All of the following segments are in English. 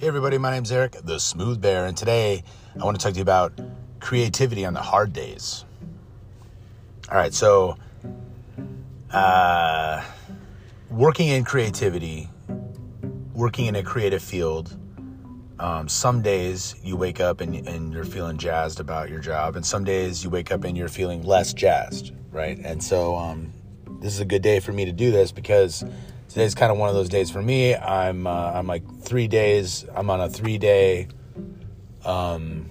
Hey everybody, my name's Eric, the Smooth Bear, and today I want to talk to you about creativity on the hard days. All right, so uh, working in creativity, working in a creative field, um, some days you wake up and, and you're feeling jazzed about your job, and some days you wake up and you're feeling less jazzed, right? And so um, this is a good day for me to do this because today's kind of one of those days for me. I'm uh, I'm like three days. I'm on a three day um,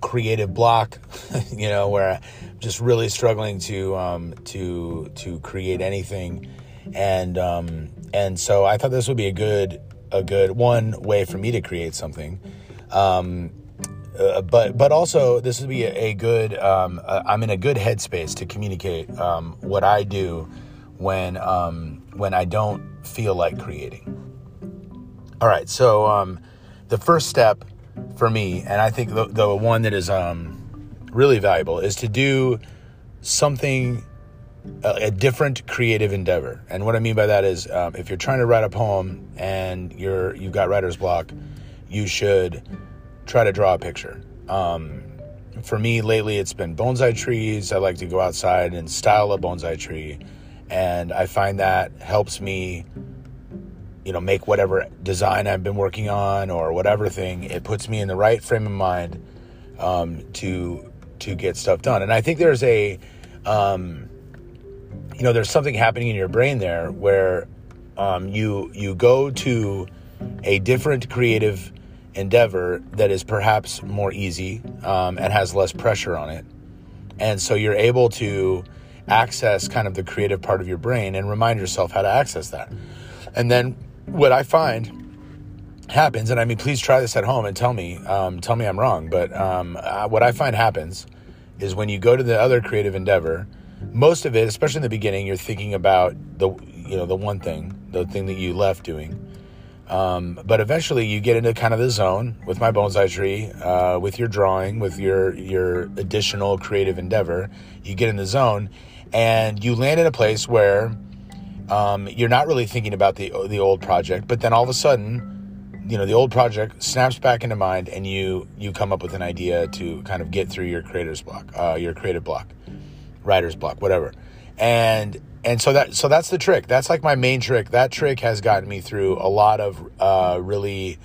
creative block, you know, where I'm just really struggling to um, to to create anything, and um, and so I thought this would be a good a good one way for me to create something. Um, uh, but but also this would be a, a good um, uh, I'm in a good headspace to communicate um, what I do when um, when I don't feel like creating. All right, so um, the first step for me, and I think the, the one that is um, really valuable, is to do something a, a, different creative endeavor. And what I mean by that is, um, if you're trying to write a poem and you're you've got writer's block, you should try to draw a picture. Um, for me, lately, it's been bonsai trees. I like to go outside and style a bonsai tree and I find that helps me you know make whatever design I've been working on or whatever thing it puts me in the right frame of mind um, to to get stuff done. And I think there's a um, you know there's something happening in your brain there where um, you you go to a different creative endeavor that is perhaps more easy um, and has less pressure on it. And so you're able to access kind of the creative part of your brain and remind yourself how to access that. And then what I find happens, and I mean, please try this at home and tell me, um, tell me I'm wrong. But um, uh, what I find happens is when you go to the other creative endeavor, most of it, especially in the beginning, you're thinking about the you know the one thing, the thing that you left doing. Um, but eventually, you get into kind of the zone with my bonsai tree, uh, with your drawing, with your your additional creative endeavor. You get in the zone, and you land in a place where um, you're not really thinking about the the old project, but then all of a sudden, you know, the old project snaps back into mind, and you you come up with an idea to kind of get through your creator's block, uh, your creative block, writer's block, whatever, and and so that so that's the trick. That's like my main trick. That trick has gotten me through a lot of uh, really.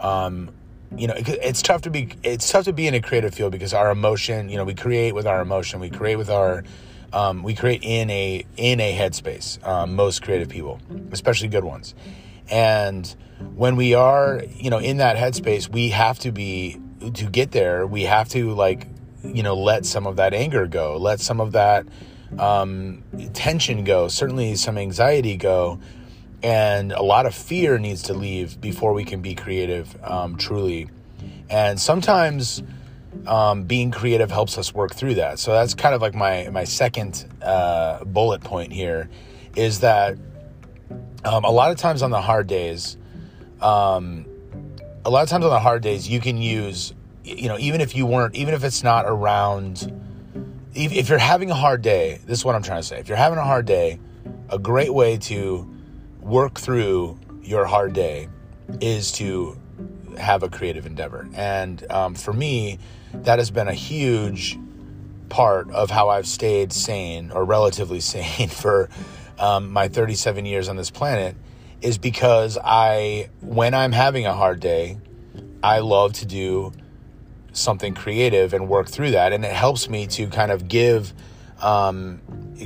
Um, you know, it's tough to be it's tough to be in a creative field because our emotion, you know, we create with our emotion, we create with our um, we create in a in a headspace. Um, most creative people, especially good ones, and when we are, you know, in that headspace, we have to be to get there. We have to like, you know, let some of that anger go, let some of that um, tension go, certainly some anxiety go, and a lot of fear needs to leave before we can be creative um, truly. And sometimes um, being creative helps us work through that. So that's kind of like my my second uh, bullet point here is that um, a lot of times on the hard days, um, a lot of times on the hard days, you can use you know even if you weren't even if it's not around if you're having a hard day this is what i'm trying to say if you're having a hard day a great way to work through your hard day is to have a creative endeavor and um, for me that has been a huge part of how I've stayed sane or relatively sane for um, my 37 years on this planet is because I, when I'm having a hard day, I love to do something creative and work through that. And it helps me to kind of give, um,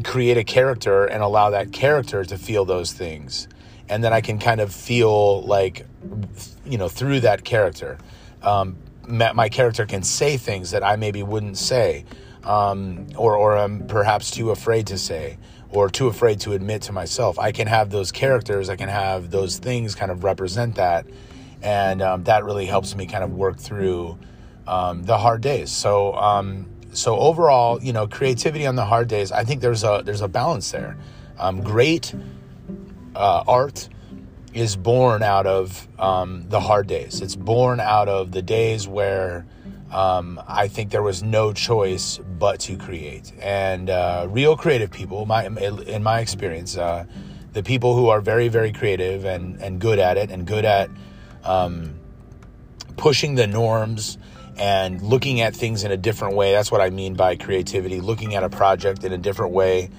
create a character and allow that character to feel those things. And then I can kind of feel like, you know, through that character. Um, my character can say things that I maybe wouldn't say, um, or or I'm perhaps too afraid to say, or too afraid to admit to myself. I can have those characters, I can have those things kind of represent that, and um, that really helps me kind of work through um, the hard days. So um, so overall, you know, creativity on the hard days, I think there's a there's a balance there. Um, great uh, art is born out of um, the hard days. It's born out of the days where um, I think there was no choice but to create. And uh, real creative people, my, in my experience, uh, the people who are very, very creative and, and good at it and good at um, pushing the norms and looking at things in a different way. That's what I mean by creativity. Looking at a project in a different way,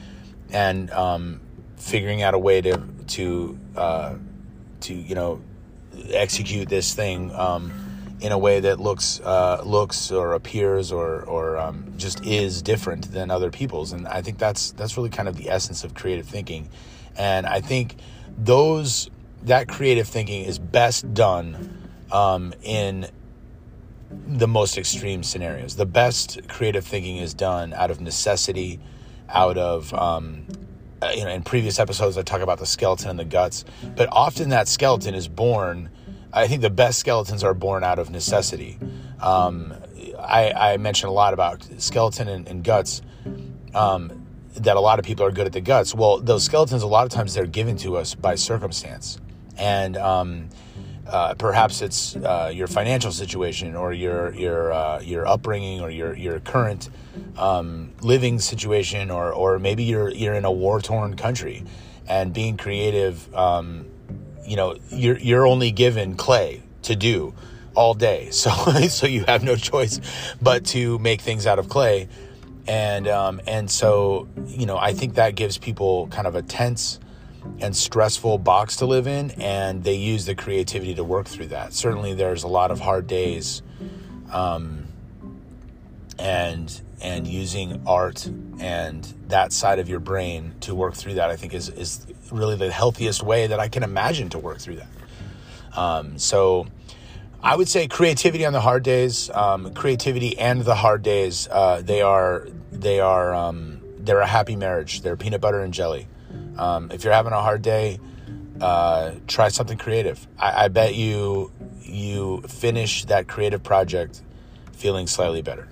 and um, figuring out a way to to uh, to you know execute this thing um, in a way that looks uh, looks or appears or or um, just is different than other people's. And I think that's that's really kind of the essence of creative thinking. And I think those that creative thinking is best done um, in the most extreme scenarios. The best creative thinking is done out of necessity, out of um, you know. In previous episodes, I talk about the skeleton and the guts, but often that skeleton is born. I think the best skeletons are born out of necessity. Um, I, I mentioned a lot about skeleton and, and guts. Um, that a lot of people are good at the guts. Well, those skeletons, a lot of times, they're given to us by circumstance, and um, uh, perhaps it's uh, your financial situation or your your uh, your upbringing or your your current um, living situation or or maybe you're you're in a war torn country and being creative um, you know you're you're only given clay to do all day. So so you have no choice but to make things out of clay. And um, and so you know I think that gives people kind of a tense and stressful box to live in, and they use the creativity to work through that. Certainly, there's a lot of hard days, um, and and using art and that side of your brain to work through that, I think is is really the healthiest way that I can imagine to work through that. Um, so. I would say creativity on the hard days, um, creativity and the hard days, uh, they are they are um, they're a happy marriage. They're peanut butter and jelly. Um, if you're having a hard day, uh, try something creative. I, I bet you you finish that creative project feeling slightly better.